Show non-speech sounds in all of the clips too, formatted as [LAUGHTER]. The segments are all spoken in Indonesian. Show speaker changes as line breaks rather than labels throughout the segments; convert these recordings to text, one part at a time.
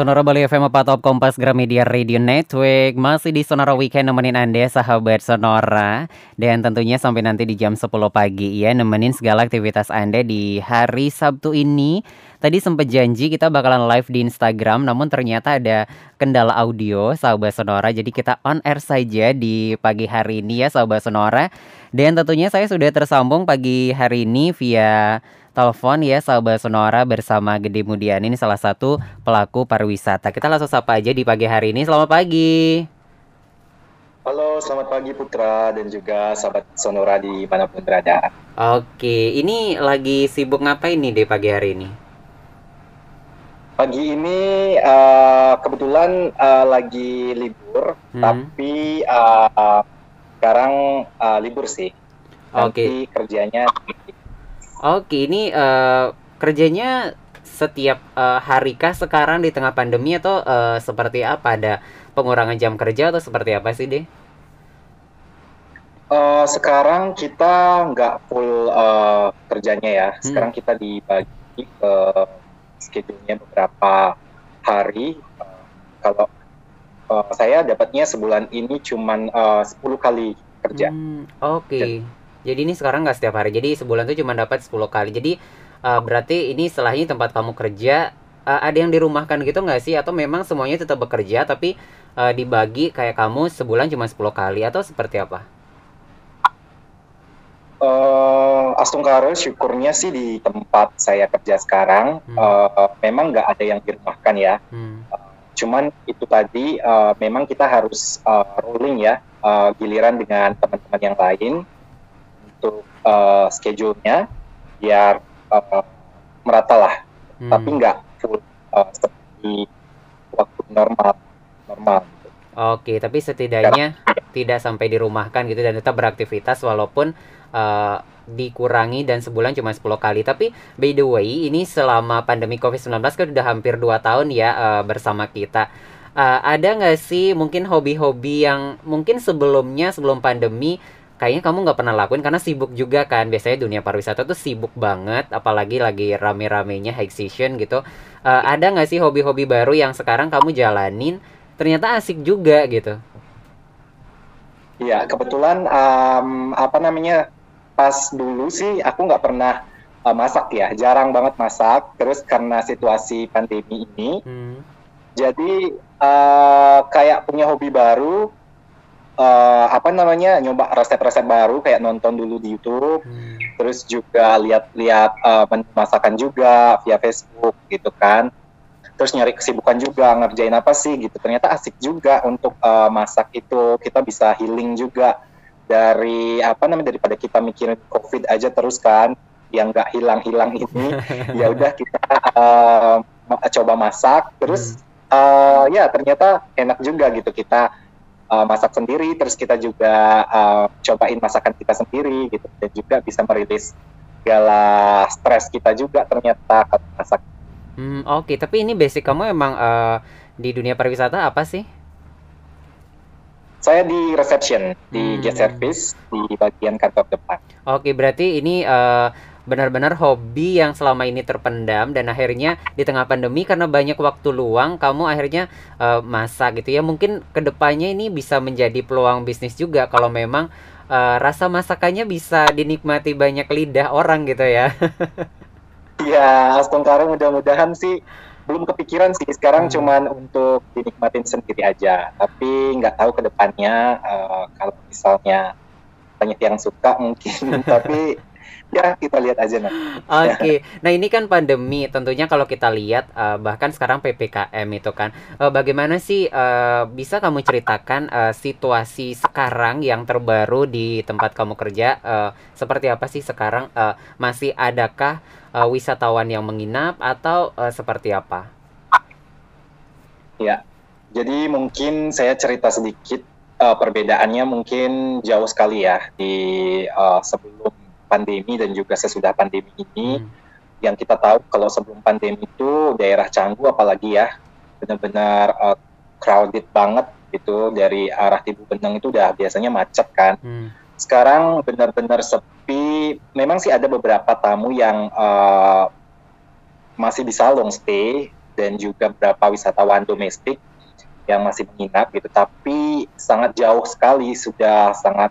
Sonora Bali FM apa Top Kompas Gramedia Radio Network. Masih di Sonora Weekend nemenin Anda sahabat Sonora. Dan tentunya sampai nanti di jam 10 pagi ya Nemenin segala aktivitas Anda di hari Sabtu ini. Tadi sempat janji kita bakalan live di Instagram Namun ternyata ada kendala audio sahabat Sonora. Jadi kita on air saja di pagi hari ini ya sahabat Sonora. Dan tentunya saya sudah tersambung pagi hari ini via telepon ya sahabat Sonora bersama Gede Mudian ini salah satu pelaku pariwisata. Kita langsung sapa aja di pagi hari ini. Selamat pagi.
Halo, selamat pagi Putra dan juga sahabat Sonora di mana pun berada.
Oke, ini lagi sibuk ngapain nih di pagi hari ini?
Pagi ini uh, kebetulan uh, lagi libur, hmm. tapi uh, sekarang uh, libur sih. Oke. Nanti kerjanya
Oke, ini uh, kerjanya setiap uh, hari kah sekarang di tengah pandemi atau uh, seperti apa? Ada pengurangan jam kerja atau seperti apa sih, deh?
Uh, sekarang kita nggak full uh, kerjanya ya. Hmm. Sekarang kita dibagi ke uh, schedule-nya beberapa hari. Uh, kalau uh, saya dapatnya sebulan ini cuma uh, 10 kali kerja.
Hmm, Oke. Okay. Jadi ini sekarang nggak setiap hari. Jadi sebulan tuh cuma dapat 10 kali. Jadi uh, berarti ini setelahnya tempat kamu kerja uh, ada yang dirumahkan gitu nggak sih atau memang semuanya tetap bekerja tapi uh, dibagi kayak kamu sebulan cuma 10 kali atau seperti apa?
Uh, Astungkaro syukurnya sih di tempat saya kerja sekarang hmm. uh, memang nggak ada yang dirumahkan ya. Hmm. Uh, cuman itu tadi uh, memang kita harus uh, rolling ya uh, giliran dengan teman-teman yang lain untuk uh, schedule-nya biar uh, merata lah, hmm. tapi nggak full uh, seperti waktu normal normal.
Oke, tapi setidaknya Karena, tidak sampai dirumahkan gitu dan tetap beraktivitas walaupun uh, dikurangi dan sebulan cuma 10 kali. Tapi by the way, ini selama pandemi COVID-19 kan udah hampir 2 tahun ya uh, bersama kita. Uh, ada nggak sih mungkin hobi-hobi yang mungkin sebelumnya sebelum pandemi kayaknya kamu nggak pernah lakuin karena sibuk juga kan. Biasanya dunia pariwisata tuh sibuk banget apalagi lagi rame-ramenya high season gitu. Uh, ada nggak sih hobi-hobi baru yang sekarang kamu jalanin ternyata asik juga gitu?
Iya kebetulan um, apa namanya pas dulu sih aku nggak pernah uh, masak ya. Jarang banget masak. Terus karena situasi pandemi ini hmm. jadi uh, kayak punya hobi baru uh, apa namanya nyoba resep-resep baru kayak nonton dulu di YouTube, hmm. terus juga lihat-lihat uh, masakan juga via Facebook gitu kan. Terus nyari kesibukan juga ngerjain apa sih gitu. Ternyata asik juga untuk uh, masak itu kita bisa healing juga dari apa namanya daripada kita mikirin COVID aja terus kan yang nggak hilang-hilang ini [LAUGHS] ya udah kita uh, coba masak terus hmm. uh, ya ternyata enak juga gitu kita uh, masak sendiri, terus kita juga uh, cobain masakan kita sendiri gitu, dan juga bisa merilis segala stres kita juga ternyata kalau masak.
Hmm, Oke, okay. tapi ini basic kamu emang uh, di dunia pariwisata apa sih?
Saya di reception di hmm. guest service di bagian kantor depan.
Oke, okay, berarti ini uh, benar-benar hobi yang selama ini terpendam dan akhirnya di tengah pandemi karena banyak waktu luang kamu akhirnya uh, masak gitu ya. Mungkin ke depannya ini bisa menjadi peluang bisnis juga kalau memang uh, rasa masakannya bisa dinikmati banyak lidah orang gitu ya. [LAUGHS]
Iya, Astongkara mudah-mudahan sih belum kepikiran sih. Sekarang hmm. cuman untuk dinikmatin sendiri aja. Tapi nggak tahu ke depannya uh, kalau misalnya banyak yang suka mungkin. [LAUGHS] Tapi ya kita lihat aja
nanti. Oke, okay. nah ini kan pandemi, tentunya kalau kita lihat uh, bahkan sekarang ppkm itu kan, uh, bagaimana sih uh, bisa kamu ceritakan uh, situasi sekarang yang terbaru di tempat kamu kerja, uh, seperti apa sih sekarang? Uh, masih adakah uh, wisatawan yang menginap atau uh, seperti apa?
Ya, jadi mungkin saya cerita sedikit uh, perbedaannya mungkin jauh sekali ya di uh, sebelum pandemi dan juga sesudah pandemi ini hmm. yang kita tahu kalau sebelum pandemi itu daerah Canggu apalagi ya benar-benar uh, crowded banget gitu dari arah Tibu Benang itu udah biasanya macet kan. Hmm. Sekarang benar-benar sepi. Memang sih ada beberapa tamu yang uh, masih bisa long stay dan juga beberapa wisatawan domestik yang masih menginap gitu tapi sangat jauh sekali sudah sangat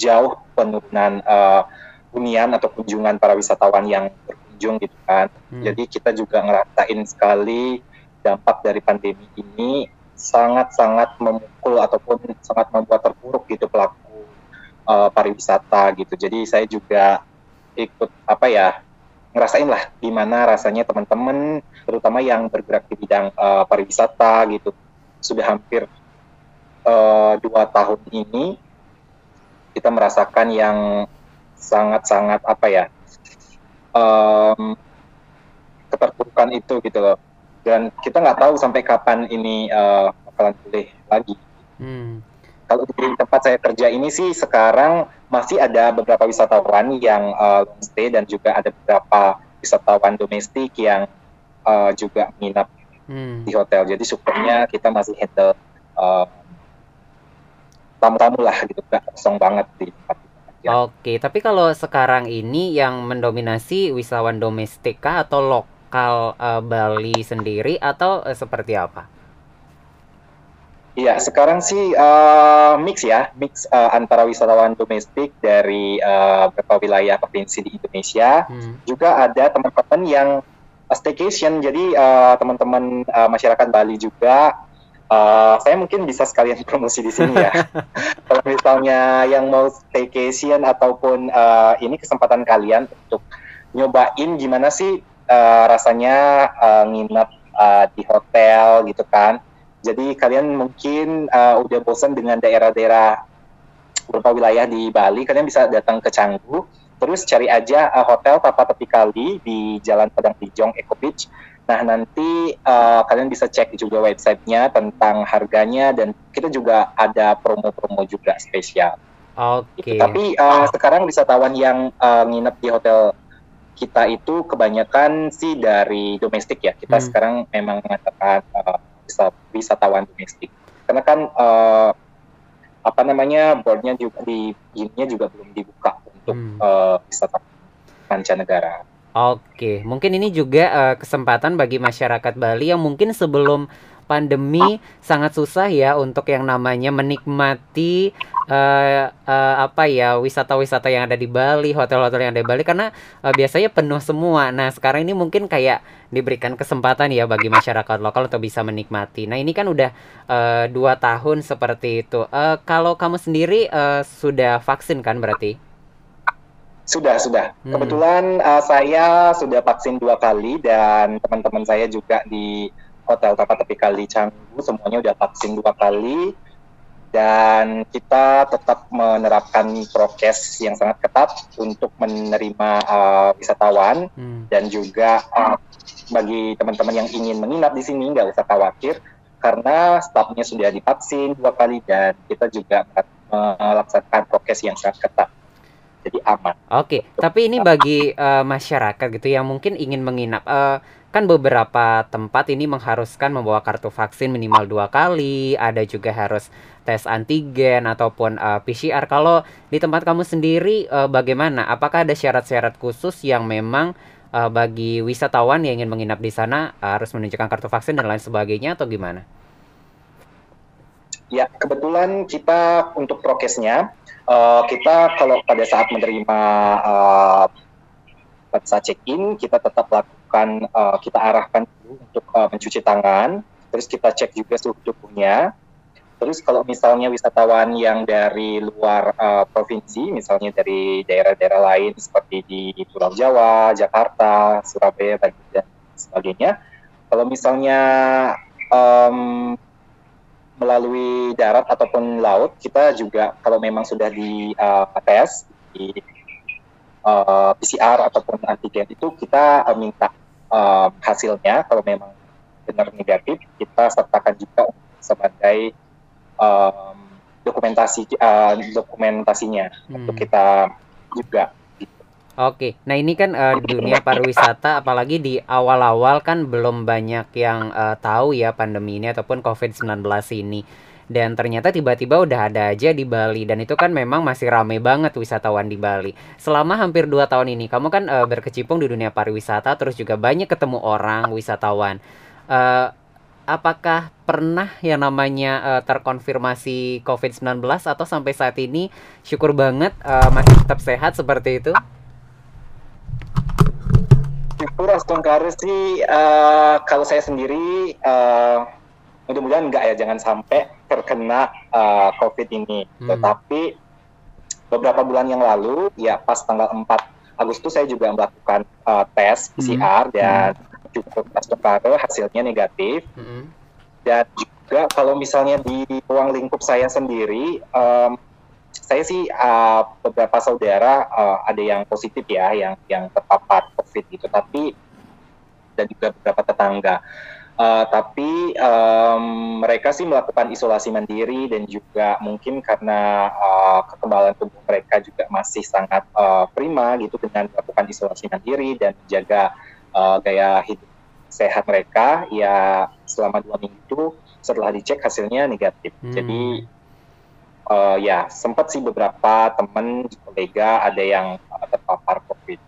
jauh penurunan uh, hunian atau kunjungan para wisatawan yang berkunjung gitu kan. Hmm. jadi kita juga ngerasain sekali dampak dari pandemi ini sangat-sangat memukul ataupun sangat membuat terpuruk gitu pelaku uh, pariwisata gitu. Jadi saya juga ikut apa ya ngerasain lah gimana rasanya teman-teman terutama yang bergerak di bidang uh, pariwisata gitu. Sudah hampir uh, dua tahun ini kita merasakan yang sangat-sangat apa ya um, keterpurukan itu gitu loh dan kita nggak tahu sampai kapan ini uh, bakalan pulih lagi. Hmm. Kalau di tempat saya kerja ini sih sekarang masih ada beberapa wisatawan yang uh, long stay dan juga ada beberapa wisatawan domestik yang uh, juga menginap hmm. di hotel. Jadi syukurnya kita masih handle uh, tamu-tamu lah gitu, nggak kosong banget di tempat
Ya. Oke, tapi kalau sekarang ini yang mendominasi wisatawan domestik kah atau lokal uh, Bali sendiri atau uh, seperti apa?
Iya, sekarang sih uh, mix ya, mix uh, antara wisatawan domestik dari uh, beberapa wilayah provinsi di Indonesia, hmm. juga ada teman-teman yang staycation. Jadi uh, teman-teman uh, masyarakat Bali juga, uh, saya mungkin bisa sekalian [LAUGHS] promosi di sini ya. [LAUGHS] Kalau misalnya yang mau staycation ataupun uh, ini kesempatan kalian untuk nyobain gimana sih uh, rasanya uh, nginep uh, di hotel gitu kan jadi kalian mungkin uh, udah bosan dengan daerah-daerah beberapa wilayah di Bali, kalian bisa datang ke Canggu, terus cari aja uh, hotel Tapa Tepi Kali di Jalan Padang Tijong Eco Beach. Nah nanti uh, kalian bisa cek juga websitenya tentang harganya dan kita juga ada promo-promo juga spesial.
Oke. Okay.
Tapi uh, sekarang wisatawan yang uh, nginep di hotel kita itu kebanyakan sih dari domestik ya. Kita hmm. sekarang memang mengatakan uh, wisatawan domestik. Karena kan uh, apa namanya boardnya juga di ininya juga belum dibuka untuk hmm. uh, wisatawan mancanegara.
Oke, mungkin ini juga uh, kesempatan bagi masyarakat Bali yang mungkin sebelum pandemi sangat susah ya untuk yang namanya menikmati uh, uh, apa ya wisata-wisata yang ada di Bali, hotel-hotel yang ada di Bali karena uh, biasanya penuh semua. Nah, sekarang ini mungkin kayak diberikan kesempatan ya bagi masyarakat lokal untuk bisa menikmati. Nah, ini kan udah uh, dua tahun seperti itu. Uh, kalau kamu sendiri uh, sudah vaksin kan berarti?
Sudah, sudah. Hmm. Kebetulan uh, saya sudah vaksin dua kali dan teman-teman saya juga di hotel tempat tepi kali Canggu semuanya udah vaksin dua kali dan kita tetap menerapkan prokes yang sangat ketat untuk menerima uh, wisatawan hmm. dan juga uh, bagi teman-teman yang ingin menginap di sini nggak usah khawatir karena stafnya sudah divaksin dua kali dan kita juga melaksanakan prokes yang sangat ketat jadi aman.
Oke, okay. tapi ini bagi uh, masyarakat gitu yang mungkin ingin menginap. Uh, kan beberapa tempat ini mengharuskan membawa kartu vaksin minimal dua kali, ada juga harus tes antigen ataupun uh, eh, PCR. Kalau di tempat kamu sendiri uh, bagaimana? Apakah ada syarat-syarat khusus yang memang uh, bagi wisatawan yang ingin menginap di sana uh, harus menunjukkan kartu vaksin dan lain sebagainya atau gimana?
Ya, kebetulan kita untuk prokesnya uh, kita kalau pada saat menerima uh, pada saat check-in kita tetap lakukan uh, kita arahkan untuk uh, mencuci tangan terus kita cek juga suhu tubuhnya terus kalau misalnya wisatawan yang dari luar uh, provinsi misalnya dari daerah-daerah lain seperti di Pulau Jawa, Jakarta, Surabaya dan sebagainya kalau misalnya um, melalui darat ataupun laut kita juga kalau memang sudah di uh, tes di uh, PCR ataupun antigen itu kita uh, minta uh, hasilnya kalau memang benar negatif kita sertakan juga sebagai um, dokumentasi uh, dokumentasinya hmm. untuk kita juga.
Oke, nah ini kan uh, dunia pariwisata, apalagi di awal-awal kan belum banyak yang uh, tahu ya pandemi ini ataupun COVID-19 ini. Dan ternyata tiba-tiba udah ada aja di Bali dan itu kan memang masih rame banget wisatawan di Bali. Selama hampir 2 tahun ini, kamu kan uh, berkecimpung di dunia pariwisata, terus juga banyak ketemu orang wisatawan. Uh, apakah pernah yang namanya uh, terkonfirmasi COVID-19 atau sampai saat ini syukur banget uh, masih tetap sehat seperti itu?
Syukur Astungkar sih uh, kalau saya sendiri uh, mudah-mudahan enggak ya jangan sampai terkena uh, COVID ini. Hmm. Tetapi beberapa bulan yang lalu ya pas tanggal 4 Agustus saya juga melakukan uh, tes PCR hmm. dan hmm. cukup Astungkar hasilnya negatif. Hmm. Dan juga kalau misalnya di ruang lingkup saya sendiri um, saya sih uh, beberapa saudara uh, ada yang positif ya, yang yang terpapar COVID gitu, tapi dan juga beberapa tetangga. Uh, tapi um, mereka sih melakukan isolasi mandiri dan juga mungkin karena uh, kekebalan tubuh mereka juga masih sangat uh, prima gitu dengan melakukan isolasi mandiri dan menjaga uh, gaya hidup sehat mereka ya selama dua minggu setelah dicek hasilnya negatif. Hmm. Jadi uh, ya sempat sih beberapa teman kolega ada yang uh, terpapar COVID.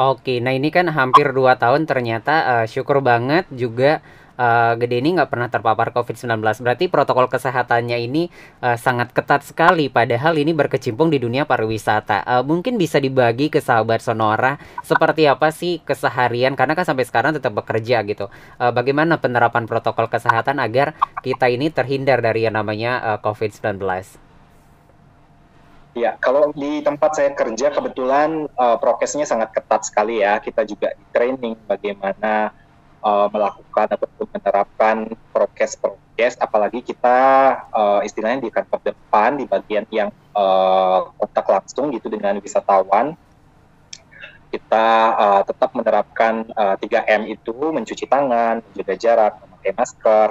Oke, nah ini kan hampir dua tahun ternyata uh, syukur banget juga uh, Gede ini nggak pernah terpapar COVID-19. Berarti protokol kesehatannya ini uh, sangat ketat sekali. Padahal ini berkecimpung di dunia pariwisata. Uh, mungkin bisa dibagi ke sahabat Sonora seperti apa sih keseharian? Karena kan sampai sekarang tetap bekerja gitu. Uh, bagaimana penerapan protokol kesehatan agar kita ini terhindar dari yang namanya uh, COVID-19?
Ya, kalau di tempat saya kerja kebetulan uh, prokesnya sangat ketat sekali ya. Kita juga di training bagaimana uh, melakukan ataupun menerapkan prokes-prokes, apalagi kita uh, istilahnya di kantor depan di bagian yang uh, kontak langsung gitu dengan wisatawan, kita uh, tetap menerapkan uh, 3M itu mencuci tangan, menjaga jarak, memakai masker,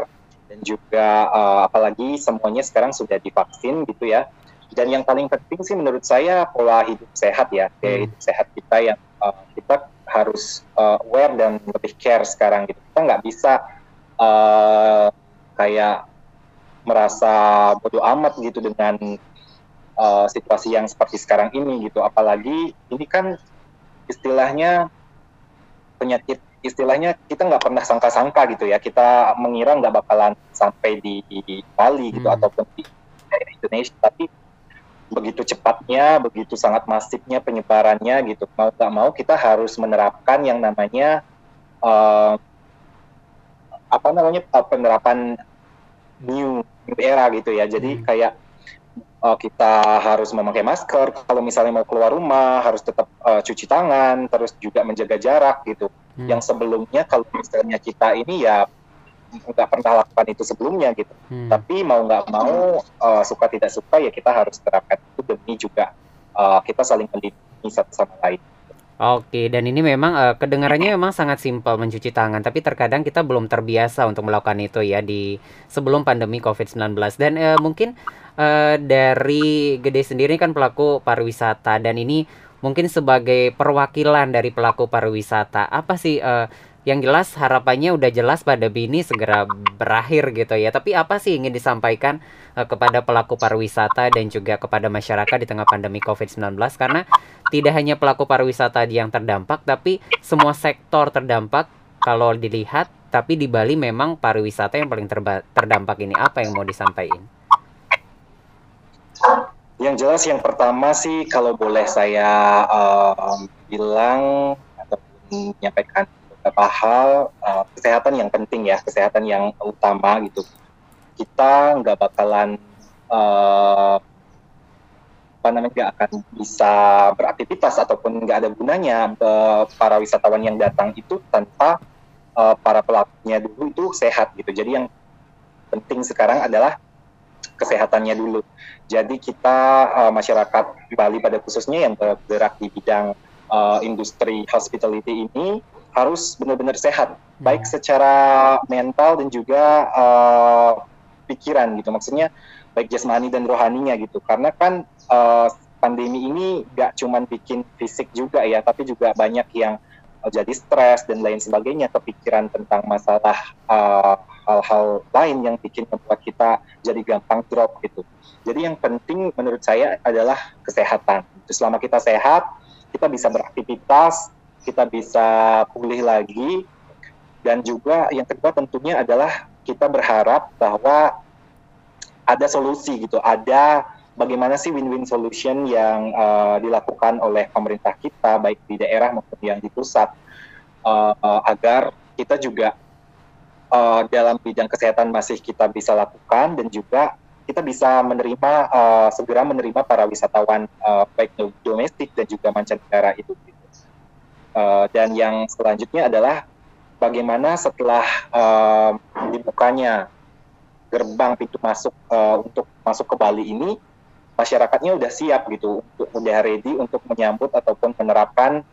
dan juga uh, apalagi semuanya sekarang sudah divaksin gitu ya. Dan yang paling penting sih menurut saya pola hidup sehat ya, hmm. hidup sehat kita yang uh, kita harus uh, aware dan lebih care sekarang gitu. Kita nggak bisa uh, kayak merasa bodoh amat gitu dengan uh, situasi yang seperti sekarang ini gitu. Apalagi ini kan istilahnya penyakit istilahnya kita nggak pernah sangka-sangka gitu ya. Kita mengira nggak bakalan sampai di, di Bali gitu hmm. ataupun di Indonesia, tapi begitu cepatnya, begitu sangat masifnya penyebarannya gitu. Mau tak mau kita harus menerapkan yang namanya uh, apa namanya uh, penerapan new new era gitu ya. Jadi hmm. kayak uh, kita harus memakai masker. Kalau misalnya mau keluar rumah harus tetap uh, cuci tangan, terus juga menjaga jarak gitu. Hmm. Yang sebelumnya kalau misalnya kita ini ya nggak pernah lakukan itu sebelumnya gitu. Hmm. Tapi mau nggak mau uh, suka tidak suka ya kita harus terapkan itu demi juga uh, kita saling melindungi satu sama lain.
Oke, dan ini memang uh, kedengarannya memang sangat simpel mencuci tangan, tapi terkadang kita belum terbiasa untuk melakukan itu ya di sebelum pandemi COVID-19. Dan uh, mungkin uh, dari Gede sendiri kan pelaku pariwisata dan ini mungkin sebagai perwakilan dari pelaku pariwisata, apa sih uh, yang jelas harapannya udah jelas pada Bini segera berakhir gitu ya. Tapi apa sih ingin disampaikan uh, kepada pelaku pariwisata dan juga kepada masyarakat di tengah pandemi COVID-19 karena tidak hanya pelaku pariwisata yang terdampak tapi semua sektor terdampak kalau dilihat tapi di Bali memang pariwisata yang paling terdampak ini apa yang mau disampaikan?
Yang jelas yang pertama sih kalau boleh saya uh, bilang atau menyampaikan beberapa hal uh, kesehatan yang penting ya, kesehatan yang utama gitu. Kita nggak bakalan uh, apa namanya nggak akan bisa beraktivitas ataupun nggak ada gunanya uh, para wisatawan yang datang itu tanpa uh, para pelakunya dulu itu sehat gitu. Jadi yang penting sekarang adalah kesehatannya dulu. Jadi kita uh, masyarakat Bali pada khususnya yang bergerak di bidang uh, industri hospitality ini harus benar-benar sehat, baik hmm. secara mental dan juga uh, pikiran gitu. Maksudnya baik jasmani dan rohaninya gitu. Karena kan uh, pandemi ini gak cuman bikin fisik juga ya, tapi juga banyak yang uh, jadi stres dan lain sebagainya, kepikiran tentang masalah uh, hal-hal lain yang bikin membuat kita jadi gampang drop gitu. Jadi yang penting menurut saya adalah kesehatan. Selama kita sehat, kita bisa beraktivitas, kita bisa pulih lagi, dan juga yang kedua tentunya adalah kita berharap bahwa ada solusi gitu, ada bagaimana sih win-win solution yang uh, dilakukan oleh pemerintah kita baik di daerah maupun yang di pusat uh, uh, agar kita juga uh, dalam bidang kesehatan masih kita bisa lakukan dan juga kita bisa menerima uh, segera menerima para wisatawan uh, baik domestik dan juga mancanegara itu. Uh, dan yang selanjutnya adalah bagaimana setelah uh, dibukanya gerbang pintu masuk uh, untuk masuk ke Bali ini masyarakatnya udah siap gitu untuk udah ready untuk menyambut ataupun menerapkan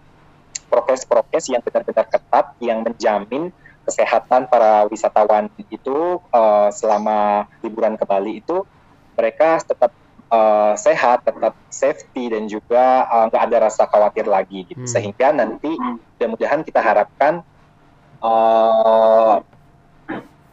prokes-prokes yang benar-benar ketat yang menjamin kesehatan para wisatawan itu uh, selama liburan ke Bali itu mereka tetap uh, sehat, tetap safety dan juga nggak uh, ada rasa khawatir lagi gitu. Hmm. Sehingga nanti mudah-mudahan kita harapkan uh,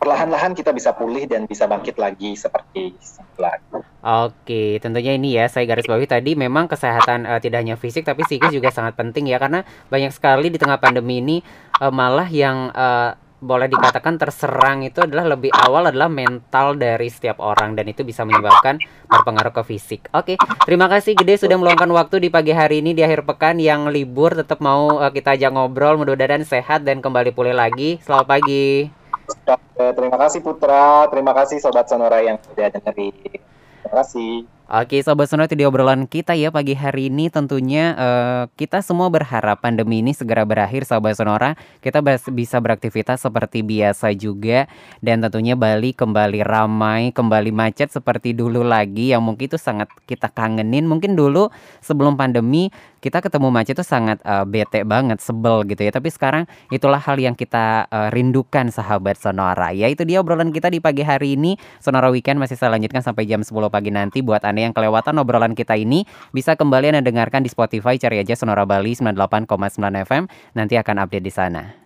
perlahan-lahan kita bisa pulih dan bisa bangkit lagi seperti semula.
Oke, tentunya ini ya saya garis bawahi tadi memang kesehatan uh, tidak hanya fisik tapi psikis juga sangat penting ya karena banyak sekali di tengah pandemi ini uh, malah yang uh, boleh dikatakan terserang itu adalah lebih awal adalah mental dari setiap orang dan itu bisa menyebabkan berpengaruh ke fisik. Oke, terima kasih Gede sudah meluangkan waktu di pagi hari ini di akhir pekan yang libur tetap mau uh, kita ajak ngobrol mudah-mudahan sehat dan kembali pulih lagi. Selamat pagi.
Terima kasih Putra, terima kasih Sobat Sonora yang sudah dengerin. Terima kasih.
Oke Sobat Sonora itu di obrolan kita ya pagi hari ini. Tentunya uh, kita semua berharap pandemi ini segera berakhir Sobat Sonora Kita bisa beraktivitas seperti biasa juga. Dan tentunya Bali kembali ramai, kembali macet seperti dulu lagi. Yang mungkin itu sangat kita kangenin. Mungkin dulu sebelum pandemi kita ketemu macet itu sangat uh, bete banget, sebel gitu ya. Tapi sekarang itulah hal yang kita uh, rindukan sahabat Sonora Ya itu dia obrolan kita di pagi hari ini. Sonora Weekend masih saya lanjutkan sampai jam 10 pagi nanti buat Anda yang kelewatan obrolan kita ini bisa kembali Anda dengarkan di Spotify cari aja Sonora Bali 98,9 FM nanti akan update di sana.